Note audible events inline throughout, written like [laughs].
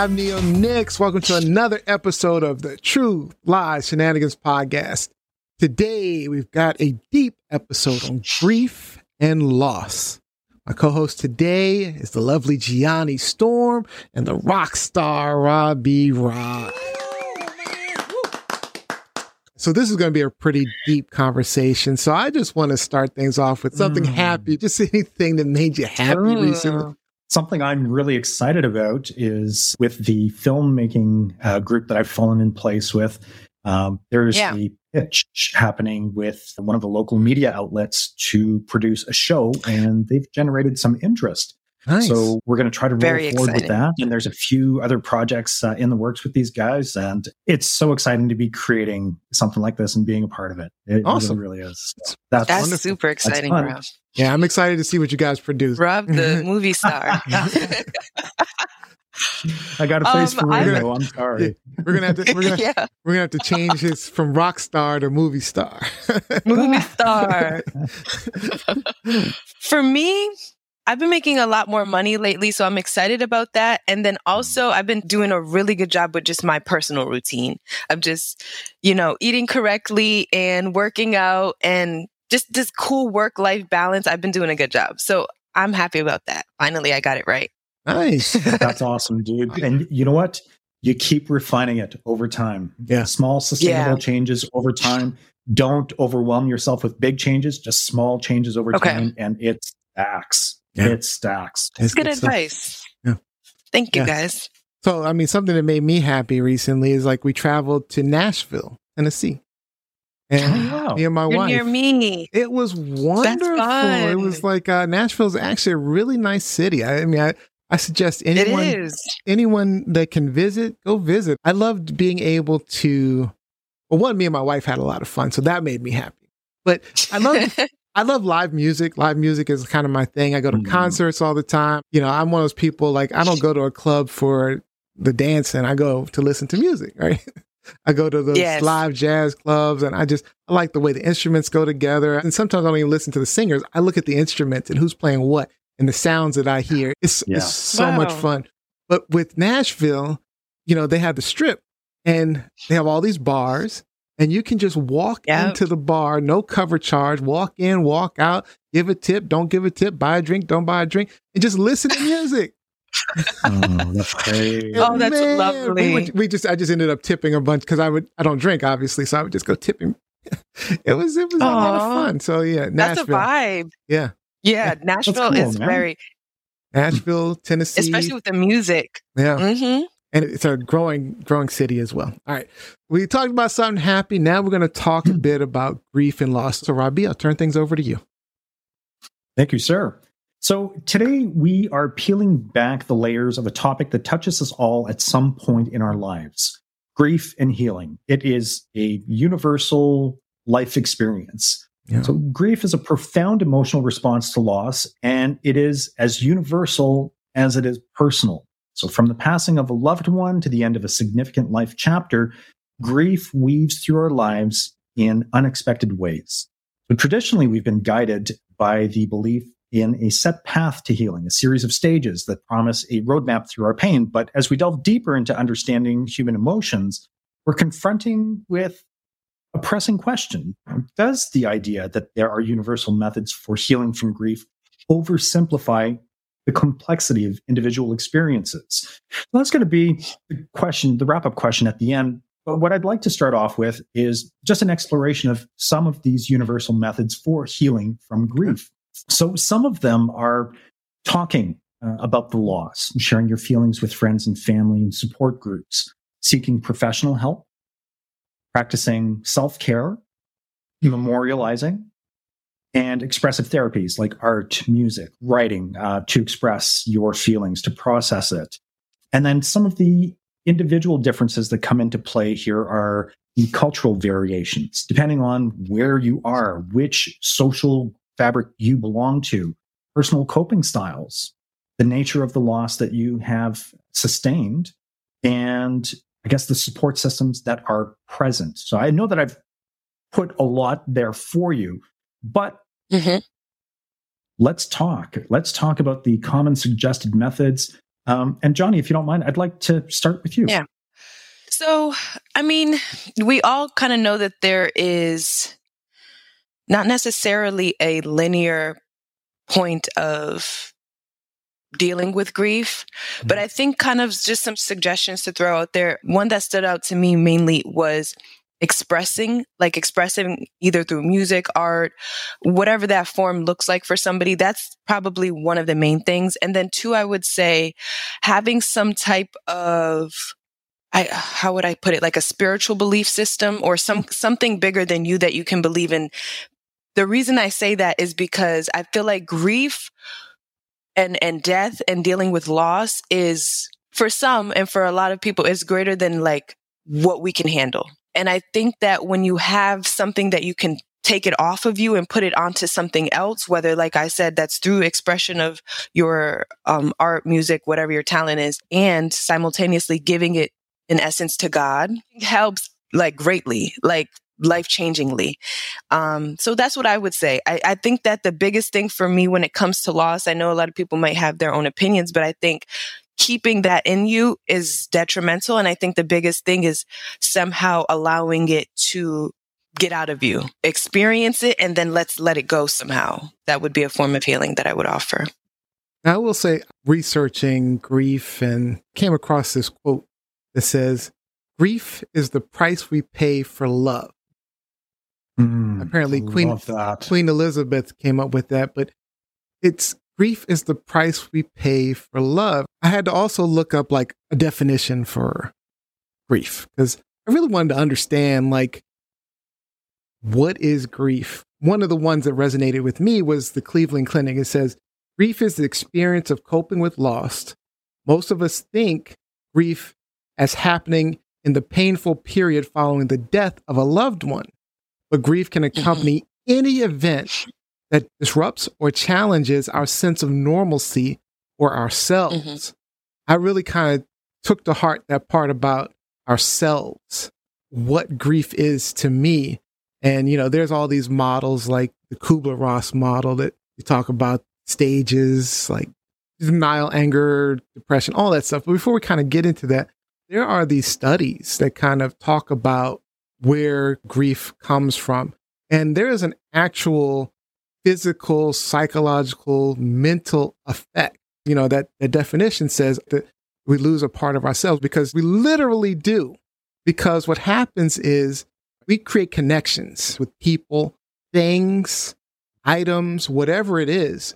I'm Nio Nyx. Welcome to another episode of the True Lies Shenanigans podcast. Today, we've got a deep episode on grief and loss. My co host today is the lovely Gianni Storm and the rock star Rob B Rok. So, this is going to be a pretty deep conversation. So, I just want to start things off with something Mm. happy, just [laughs] anything that made you happy recently. Something I'm really excited about is with the filmmaking uh, group that I've fallen in place with. Um, there's Yeah. a pitch happening with one of the local media outlets to produce a show, and they've generated some interest. Nice. So we're going to try to roll Very forward with that. And there's a few other projects uh, in the works with these guys, and it's so exciting to be creating something like this and being a part of it. It Awesome. really, really is. So That's That's wonderful. super exciting, fun. Rob. yeah, I'm excited to see what you guys produce. Rob, the [laughs] movie star. [laughs] I got a face Um, for I'm- I'm sorry. We're gonna have to we're gonna [laughs] yeah, we're gonna have to change this from rock star to movie star. [laughs] movie star. For me, I've been making a lot more money lately, so I'm excited about that. And then also, I've been doing a really good job with just my personal routine of just, you know, eating correctly and working out and just this cool work life balance. I've been doing a good job. So I'm happy about that. Finally, I got it right. Nice. [laughs] That's awesome, dude. And you know what? You keep refining it over time. Yeah. Small, sustainable Yeah. changes over time. Don't overwhelm yourself with big changes, just small changes over Okay. time. And it stacks. Yeah. It stacks. That's Good good stuff. advice. Yeah. Thank you, Yeah. guys. So, I mean, something that made me happy recently is like we traveled to Nashville, Tennessee, and Oh, wow. me and my You're wife. near me. It was wonderful. It was like uh, Nashville's actually a really nice city. I, I mean, I, I suggest anyone it is. anyone that can visit, go visit. I loved being able to. Well, one, me and my wife had a lot of fun, so that made me happy. But I love [laughs] I love live music. Live music is kind of my thing. I go to Mhm. concerts all the time. You know, I'm one of those people like I don't go to a club for the dancing. I go to listen to music, [laughs] right? I go to those Yes. live jazz clubs and I just I like the way the instruments go together. And sometimes I don't even listen to the singers. I look at the instruments and who's playing what and the sounds that I hear. It's Yeah. it's so much fun. But with Nashville, you know, they have the strip and they have all these bars and you can just walk Yep. into the bar, no cover charge, walk in, walk out, give a tip, don't give a tip, buy a drink, don't buy a drink, and just listen to [laughs] music. Oh, that's [laughs] great. Oh, that's We, lovely. would- we just, I just ended up tipping a bunch because I would, I don't drink obviously, so I would just go tipping. [laughs] it was, it was a lot of fun. So yeah, That's a Nashville, vibe. yeah, Yeah, Nashville cool, is man. very, Nashville, Tennessee, especially with the music. yeah. hmm and it's a growing growing city as well. All right, we talked about something happy. Now we're going to talk a bit about grief and loss. So, Robbie, I'll turn things over to you. Thank you, sir. So today we are peeling back the layers of a topic that touches us all at some point in our lives grief and healing. It is a universal life experience. Yeah. So, grief is a profound emotional response to loss, and it is as universal as it is personal. So, from the passing of a loved one to the end of a significant life chapter, grief weaves through our lives in unexpected ways. So, traditionally, we've been guided by the belief in a set path to healing, a series of stages that promise a roadmap through our pain. But as we delve deeper into understanding human emotions, we're confronting with a pressing question. Does the idea that there are universal methods for healing from grief oversimplify the complexity of individual experiences? That's going to be the question, the wrap up question at the end. But what I'd like to start off with is just an exploration of some of these universal methods for healing from grief. So, some of them are talking uh, about the loss, sharing your feelings with friends and family and support groups, seeking professional help, practicing self care, memorializing, and expressive therapies like art, music, writing uh, to express your feelings, to process it. And then some of the individual differences that come into play here are the cultural variations, depending on where you are, which social fabric you belong to, personal coping styles, the nature of the loss that you have sustained, and I guess the support systems that are present. So I know that I've put a lot there for you, but Mhm. let's talk. Let's talk about the common suggested methods. Um, and Gianni, if you don't mind, I'd like to start with you. Yeah. So, I mean, we all kind of know that there is not necessarily a linear point of dealing with grief, but mm-hmm. I think kind of just some suggestions to throw out there. One that stood out to me mainly was expressing, like expressing either through music, art, whatever that form looks like for somebody. That's probably one of the main things. And then two, I would say having some type of I how would I put it like a spiritual belief system or some something bigger than you that you can believe in. The reason I say that is because I feel like grief and and death and dealing with loss is for some and for a lot of people is greater than like what we can handle. And I think that when you have something that you can take it off of you and put it onto something else, whether, like I said, that's through expression of your um, art, music, whatever your talent is, and simultaneously giving it in essence to God helps like greatly, like life changingly. Um, so that's what I would say. I, I think that the biggest thing for me when it comes to loss, I know a lot of people might have their own opinions, but I think keeping that in you is detrimental. And I think the biggest thing is somehow allowing it to get out of you, experience it, and then let's let it go somehow. That would be a form of healing that I would offer. I will say, researching grief and came across this quote that says, Grief is the price we pay for love. Mm, Apparently, Queen-. Queen Elizabeth came up with that, but it's grief is the price we pay for love. I had to also look up like a definition for grief because I really wanted to understand like what is grief. One of the ones that resonated with me was the Cleveland Clinic. It says grief is the experience of coping with loss. Most of us think grief as happening in the painful period following the death of a loved one, but grief can mm-hmm. accompany any event that disrupts or challenges our sense of normalcy or ourselves. Mm-hmm. I really kind of took to heart that part about ourselves, what grief is to me. And, you know, there's all these models like the Kubler Ross model that you talk about stages like denial, anger, depression, all that stuff. But before we kind of get into that, there are these studies that kind of talk about where grief comes from. And there is an actual physical, psychological, mental effect. You know, that the definition says that we lose a part of ourselves because we literally do. Because what happens is we create connections with people, things, items, whatever it is.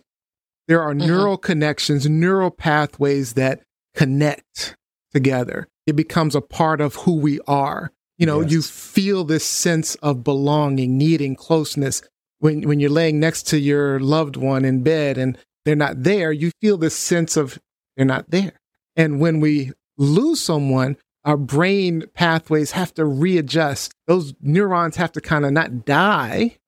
There are Mhm. neural connections, neural pathways that connect together. It becomes a part of who we are. You know, you feel this sense of belonging, needing closeness. When when you're laying next to your loved one in bed and they're not there, you feel this sense of they're not there. And when we lose someone, our brain pathways have to readjust. Those neurons have to kind of not die,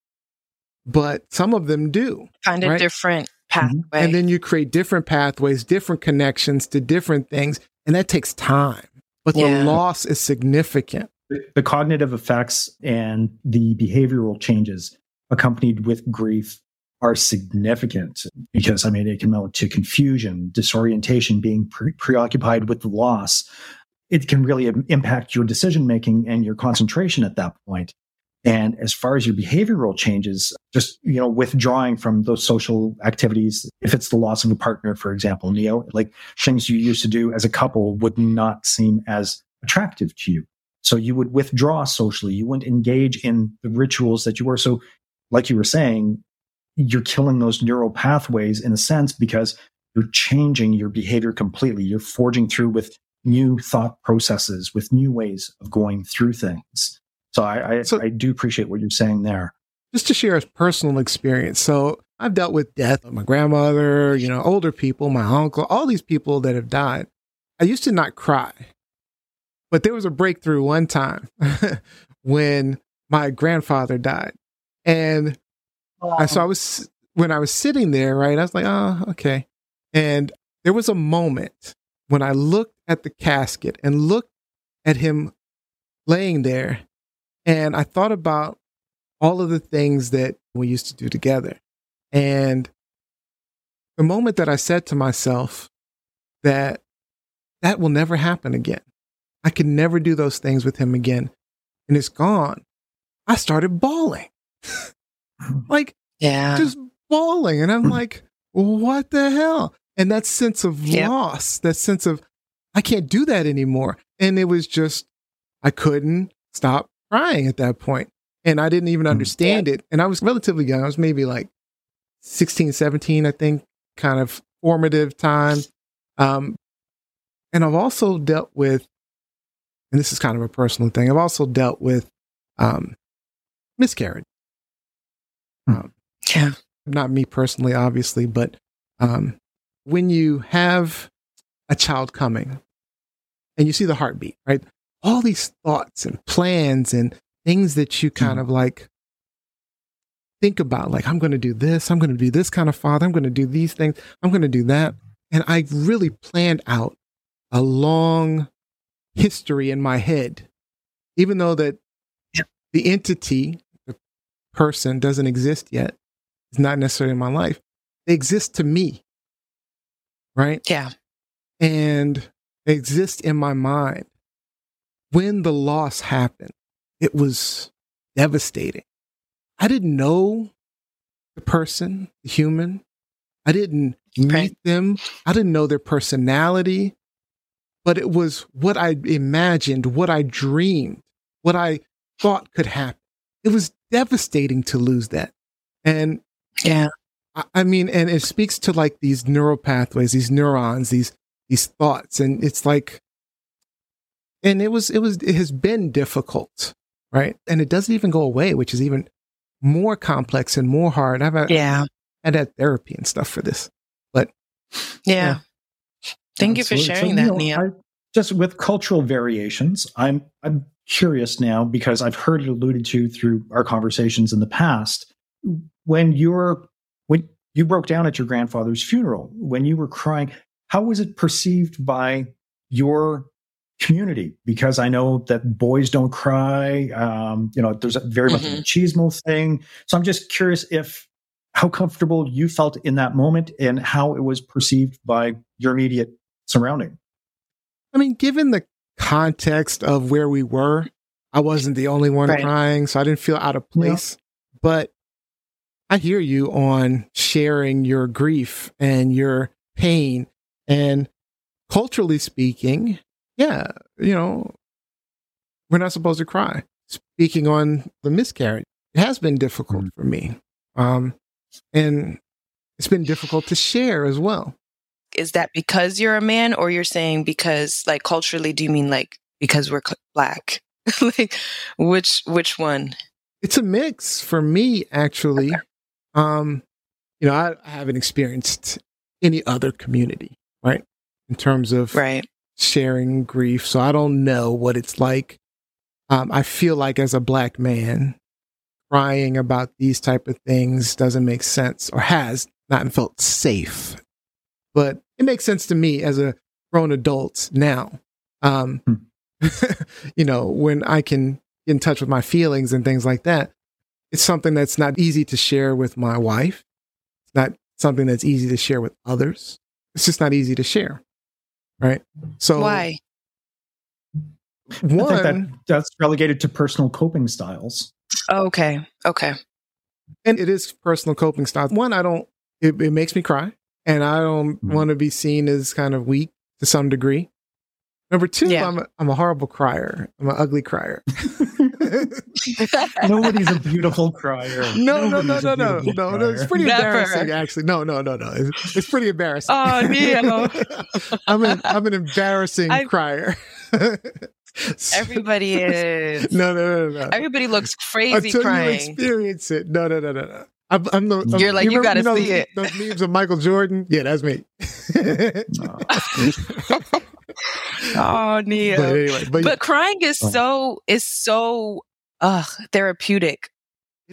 but some of them do. Find a Right. different mm-hmm. pathway. And then you create different pathways, different connections to different things. And that takes time. But Yeah. the loss is significant. The, cognitive effects and the behavioral changes accompanied with grief are significant because I mean it can mount to confusion, disorientation, being pre- preoccupied with the loss. It can really impact your decision making and your concentration at that point. And as far as your behavioral changes, just you know, withdrawing from those social activities, if it's the loss of a partner, for example, Nio, like things you used to do as a couple would not seem as attractive to you. So you would withdraw socially. You wouldn't engage in the rituals that you were. So, like you were saying, you're killing those neural pathways in a sense because you're changing your behavior completely. You're forging through with new thought processes, with new ways of going through things. So I, I, So- I do appreciate what you're saying there. Just to share a personal experience. So I've dealt with death of my grandmother, you know, older people, my uncle, all these people that have died. I used to not cry. But there was a breakthrough one time [laughs] when my grandfather died. And I so I was when I was sitting there, right? I was like, oh, okay. And there was a moment when I looked at the casket and looked at him laying there, and I thought about all of the things that we used to do together. And the moment that I said to myself that that will never happen again, I could never do those things with him again, and it's gone, I started bawling. [laughs] like, Yeah. just bawling. And I'm like, what the hell? And that sense of Yep. loss, that sense of, I can't do that anymore. And it was just, I couldn't stop crying at that point. And I didn't even Mm. understand it. And I was relatively young. I was maybe like 16, 17, I think, kind of formative time. Um, and I've also dealt with, and this is kind of a personal thing, I've also dealt with um, miscarriage. Um, Yeah. not me personally, obviously, but um, when you have a child coming and you see the heartbeat, right? All these thoughts and plans and things that you kind of like think about, like, I'm going to do this, I'm going to do this kind of father, I'm going to do these things, I'm going to do that. And I really planned out a long history in my head, even though that Yep. the entity, the person doesn't exist yet is not necessarily in my life. They exist to me. Right. Yeah. And they exist in my mind. When the loss happened, it was devastating. I didn't know the person, the human. I didn't meet Right. them. I didn't know their personality, but it was what I imagined, what I dreamed, what I thought could happen. It was devastating to lose that. And Yeah. I- I mean, and it speaks to like these neural pathways, these neurons, these these thoughts, and it's like, and it was it was it has been difficult, right? And it doesn't even go away, which is even more complex and more hard. I've had, Yeah. I've had therapy and stuff for this. But yeah. Thank you for sharing So, that, you know, Nio. I- just with cultural variations, I'm I'm curious now because I've heard it alluded to through our conversations in the past. When you're when you broke down at your grandfather's funeral, when you were crying, how was it perceived by your community? Because I know that boys don't cry. Um, you know, there's a very much a machismo thing. So I'm just curious if how comfortable you felt in that moment and how it was perceived by your immediate surrounding. I mean, given the context of where we were, I wasn't the only one Right. crying, so I didn't feel out of place. But I hear you on sharing your grief and your pain. And culturally speaking, yeah, you know, we're not supposed to cry. Speaking on the miscarriage, it has been difficult Mhm. for me. Um, and it's been difficult to share as well. Is that because you're a man or you're saying because like culturally do you mean like because we're black? [laughs] like which which one? it's a mix for me actually um you know I, I haven't experienced any other community right in terms of Right. sharing grief so i don't know what it's like um i feel like as a black man crying about these type of things doesn't make sense or has not felt safe but it makes sense to me as a grown adult now um [laughs] you know when i can get in touch with my feelings and things like that it's something that's not easy to share with my wife it's not something that's easy to share with others it's just not easy to share right so Why? I think one that that's relegated to personal coping styles. Oh, okay. Okay. and it is personal coping styles. One, I don't. It, it makes me cry, and I don't Mhm. want to be seen as kind of weak to some degree. Number two, Yeah. I'm a, I'm a horrible crier. I'm an ugly crier. [laughs] Nobody's a beautiful crier. [laughs] no, no, no, no, no, no, no. It's pretty Never. embarrassing, actually. No, no, no, no. It's, it's pretty embarrassing. Oh, Nio. [laughs] I'm an I'm an embarrassing I- crier. So- Everybody is. No, no, no, no. Everybody looks crazy Until you experience it. No, no, no, no, no. I'm, I'm the. I'm- You're like, you remember- gotta know see it. Those memes of Michael Jordan. Yeah, that's me. [laughs] [laughs] Oh, Nio. But anyway, but, but crying is Oh. so is so uh therapeutic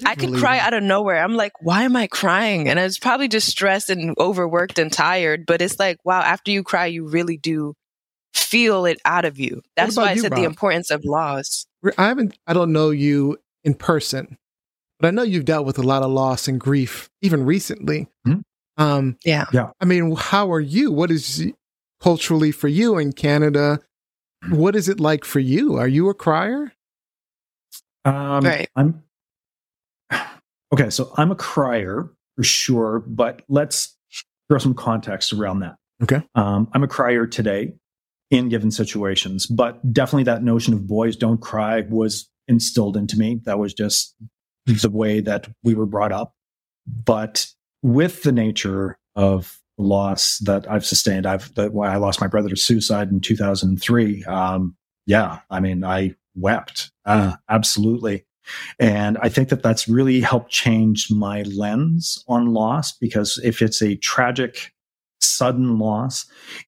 I could believe cry out of nowhere. I'm like, why am I crying? And I was probably just stressed and overworked and tired. But it's like, wow, after you cry, you really do feel it out of you. That's why I you, said the importance of loss. I haven't. I don't know you in person, but I know you've dealt with a lot of loss and grief, even recently. Mhm. Um, Yeah. I mean, how are you? What is culturally for you in Canada? What is it like for you? Are you a crier? Um, Right. I'm okay. So I'm a crier for sure, but let's throw some context around that. Okay. Um, I'm a crier today in given situations, but definitely that notion of boys don't cry was instilled into me. That was just the way that we were brought up. But with the nature of loss that I've sustained, I've that why I lost my brother to suicide in 2003. Um, yeah, I mean, I wept uh, absolutely, and I think that that's really helped change my lens on loss because if it's a tragic, sudden loss,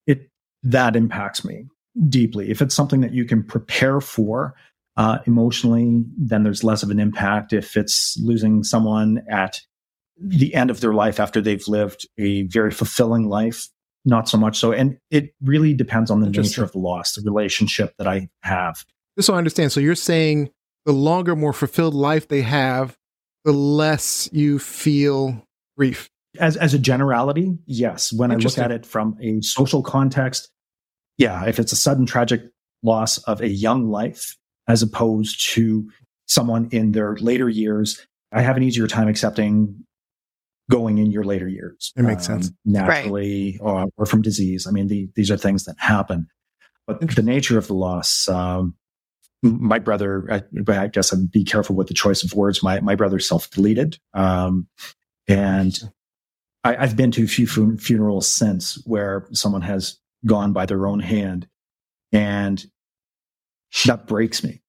it that impacts me deeply. If it's something that you can prepare for uh, emotionally, then there's less of an impact. If it's losing someone at the end of their life after they've lived a very fulfilling life, not so much so. And it really depends on the nature of the loss, the relationship that I have. Just so I understand. So you're saying the longer, more fulfilled life they have, the less you feel grief. As, as a generality, yes. When I look at it from a social context, yeah, if it's a sudden tragic loss of a young life as opposed to someone in their later years, I have an easier time accepting going in your later years. It makes sense. Naturally or, or from disease. I mean, the, these are things that happen. But the nature of the loss, um, my brother, I, I guess I'd be careful with the choice of words. My, my brother self deleted. Um, and I, I've been to a few fun- funerals since where someone has gone by their own hand, and that breaks me.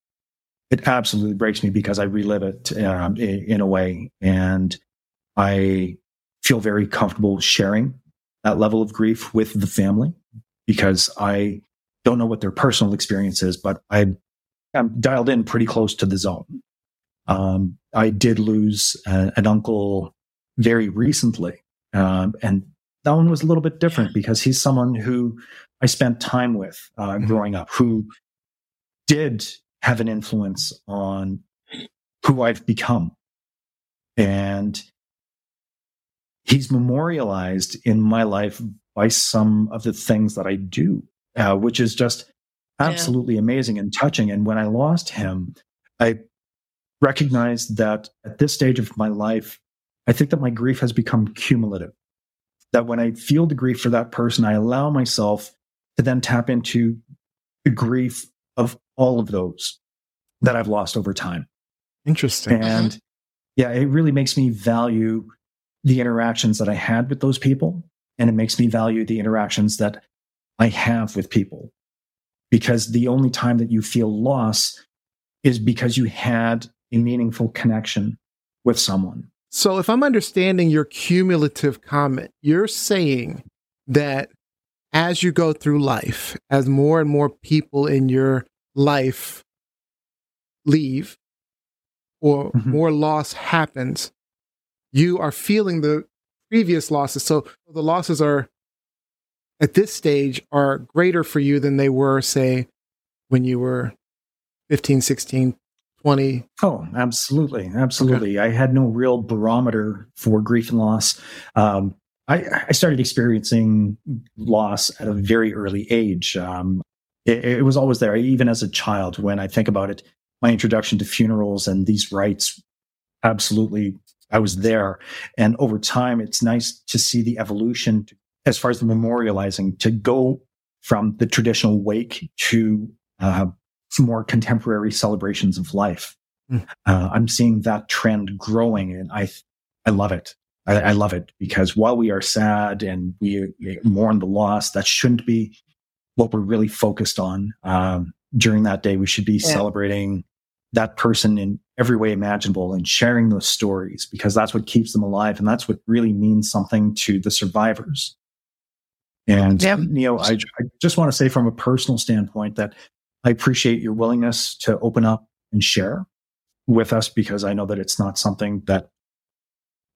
It absolutely breaks me because I relive it um, in a way, and I feel very comfortable sharing that level of grief with the family because I don't know what their personal experience is, but I I'm dialed in pretty close to the zone. Um, I did lose uh, an uncle very recently, um, and that one was a little bit different because he's someone who I spent time with uh, Mhm. growing up, who did have an influence on who I've become, and he's memorialized in my life by some of the things that I do, uh, which is just Yeah. absolutely amazing and touching. And when I lost him, I recognized that at this stage of my life, I think that my grief has become cumulative. That when I feel the grief for that person, I allow myself to then tap into the grief of all of those that I've lost over time. Interesting. And yeah, it really makes me value the interactions that I had with those people. And it makes me value the interactions that I have with people. Because the only time that you feel loss is because you had a meaningful connection with someone. So, if I'm understanding your cumulative comment, you're saying that as you go through life, as more and more people in your life leave or Mhm. more loss happens, you are feeling the previous losses. So, the losses are at this stage are greater for you than they were, say, when you were 15, 16, 20. Oh, absolutely. Absolutely. I had no real barometer for grief and loss. Um, I, I started experiencing loss at a very early age. Um, it, it was always there, even as a child. When I think about it, my introduction to funerals and these rites, absolutely, I was there. And over time, it's nice to see the evolution as far as the memorializing to go from the traditional wake to uh, more contemporary celebrations of life. Hmm. Uh, I'm seeing that trend growing, and I I love it. I, I love it because while we are sad and we mourn the loss, that shouldn't be what we're really focused on. Um, during that day, we should be Yeah. celebrating that person in every way imaginable and sharing those stories because that's what keeps them alive and that's what really means something to the survivors. And Yeah. Nio, I, I just want to say from a personal standpoint that I appreciate your willingness to open up and share. with us because I know that it's not something that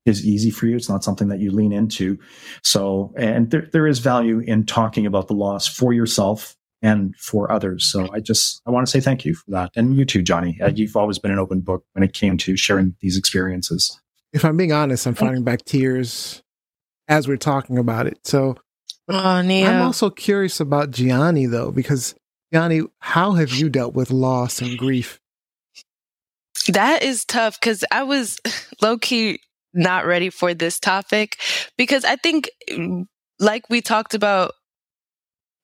is easy for you. It's not something that you lean into. So, and there, there is value in talking about the loss for yourself and for others. So I just, I want to say thank you for that. And you too, Gianni. Uh, You've always been an open book when it came to sharing these experiences. If I'm being honest, I'm finding back tears as we're talking about it. So Oh, Nio. I'm also curious about Gianni though, because Gianni, how have you dealt with loss and grief? That is tough because I was [laughs] low key not ready for this topic because I think, like we talked about,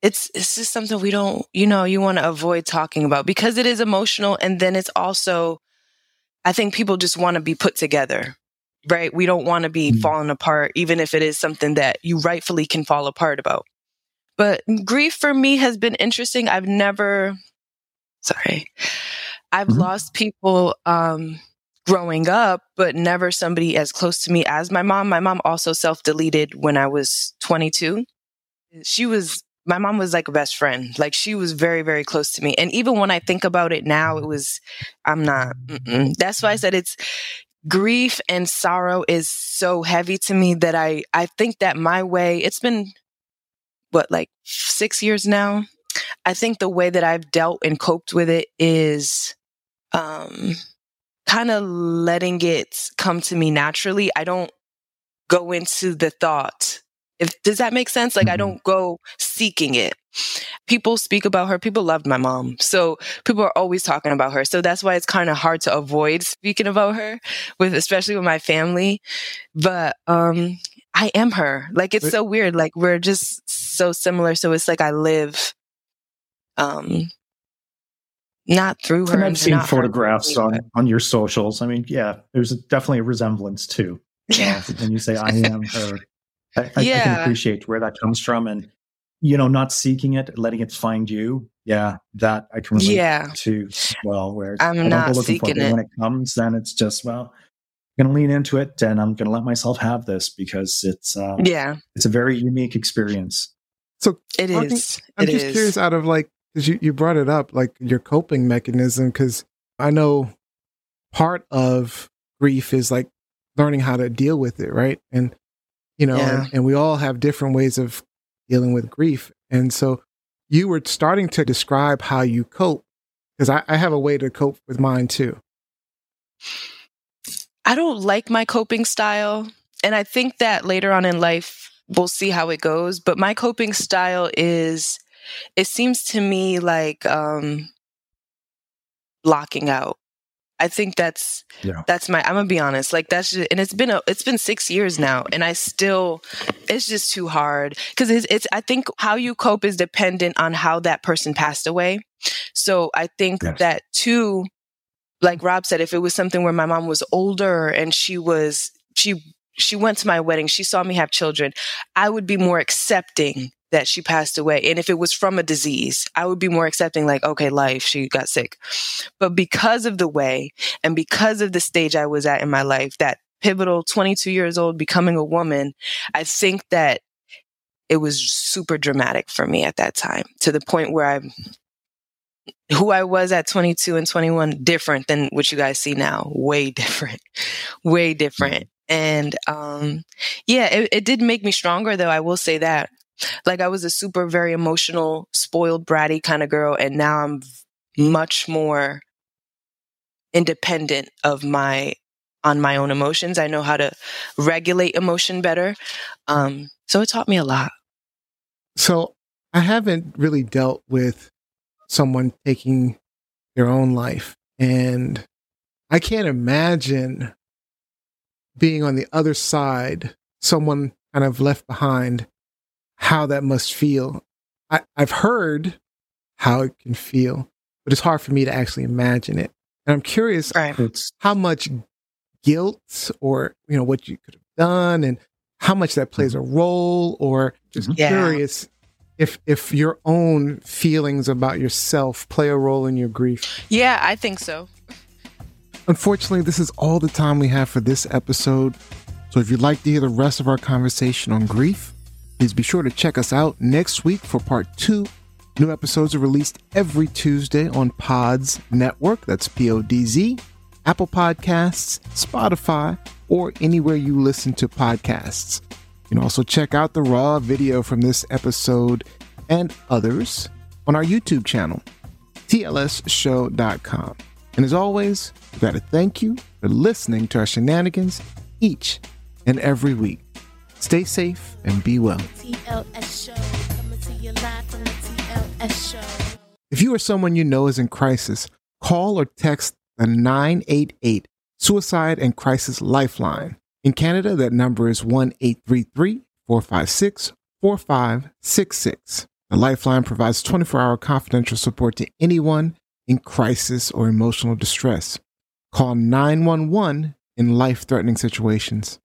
it's it's just something we don't, you know, you want to avoid talking about because it is emotional, and then it's also, I think people just want to be put together, right? We don't want to be Mm. falling apart, even if it is something that you rightfully can fall apart about. But grief for me has been interesting. I've never, sorry, I've Mhm. lost people um, growing up, but never somebody as close to me as my mom. My mom also self deleted when I was 22. She was, my mom was like a best friend. Like she was very, very close to me. And even when I think about it now, it was, I'm not, mm-mm. that's why I said it's, grief and sorrow is so heavy to me that I, I think that my way, it's been what, like six years now? I think the way that I've dealt and coped with it is um, kind of letting it come to me naturally. I don't go into the thought. If does that make sense? Like I Mhm. don't go seeking it. People speak about her. People loved my mom. So people are always talking about her. So that's why it's kind of hard to avoid speaking about her with especially with my family. But um I am her. Like it's so weird. Like we're just so similar. So it's like I live um not through her. And I've seen photographs on, on your socials. I mean, yeah, there's a, definitely a resemblance too. but- Yeah. [laughs] when you say I am her, I, I, I can appreciate where that comes from, and you know, not seeking it, letting it find you. Yeah, that I can relate Yeah. to well. Where I'm I don't looking seeking but it. when it comes, then it's just well, I'm gonna lean into it, and I'm gonna let myself have this because it's uh, Yeah, it's a very unique experience. So it Talking- is. I'm It just is. curious out of like, because you, you brought it up, like your coping mechanism, because I know part of grief is like learning how to deal with it, right? And, you know, Yeah. and, and we all have different ways of dealing with grief. And so you were starting to describe how you cope, because I, I have a way to cope with mine too. I don't like my coping style. And I think that later on in life, we'll see how it goes. But my coping style is, it seems to me like um, locking out. I think that's Yeah. that's my. I'm gonna be honest. Like that's just, and it's been a it's been six years now, and I still it's just too hard because it's, it's I think how you cope is dependent on how that person passed away. So I think Yes. that too, like Rob said, if it was something where my mom was older and she was she she went to my wedding, she saw me have children, I would be more accepting that she passed away. And if it was from a disease, I would be more accepting, like, okay, life, she got sick. But because of the way and because of the stage I was at in my life, that pivotal 22 years old, becoming a woman, I think that it was super dramatic for me at that time to the point where I, who I was at 22 and 21, different than what you guys see now. Way [laughs] different, way different. And, um, yeah, it, it did make me stronger though. I will say that. Like I was a super, very emotional, spoiled, bratty kind of girl. And now I'm much more independent of my on my own emotions. I know how to regulate emotion better. Um, so it taught me a lot. So I haven't really dealt with someone taking their own life. And I can't imagine being on the other side, someone kind of left behind, how that must feel. I, I've heard how it can feel, but it's hard for me to actually imagine it. And I'm curious Right. How much guilt or, you know, what you could have done and how much that plays a role or just Mhm. Yeah. curious if if your own feelings about yourself play a role in your grief. Yeah, I think so. Unfortunately, this is all the time we have for this episode. So if you'd like to hear the rest of our conversation on grief, please be sure to check us out next week for part two. New episodes are released every Tuesday on Podz Network. That's P O D Z. Apple Podcasts, Spotify, or anywhere you listen to podcasts. You can also check out the raw video from this episode and others on our YouTube channel, tlsshow.com. And as always, we've got to thank you for listening to our shenanigans each and every week. Stay safe and be well. TLS show. Coming to you live from the TLS show. If you or someone you know is in crisis, call or text the 988 Suicide and Crisis Lifeline. In Canada, that number is 1 833 456 4566. The Lifeline provides 24 hour confidential support to anyone in crisis or emotional distress. Call 911 in life threatening situations.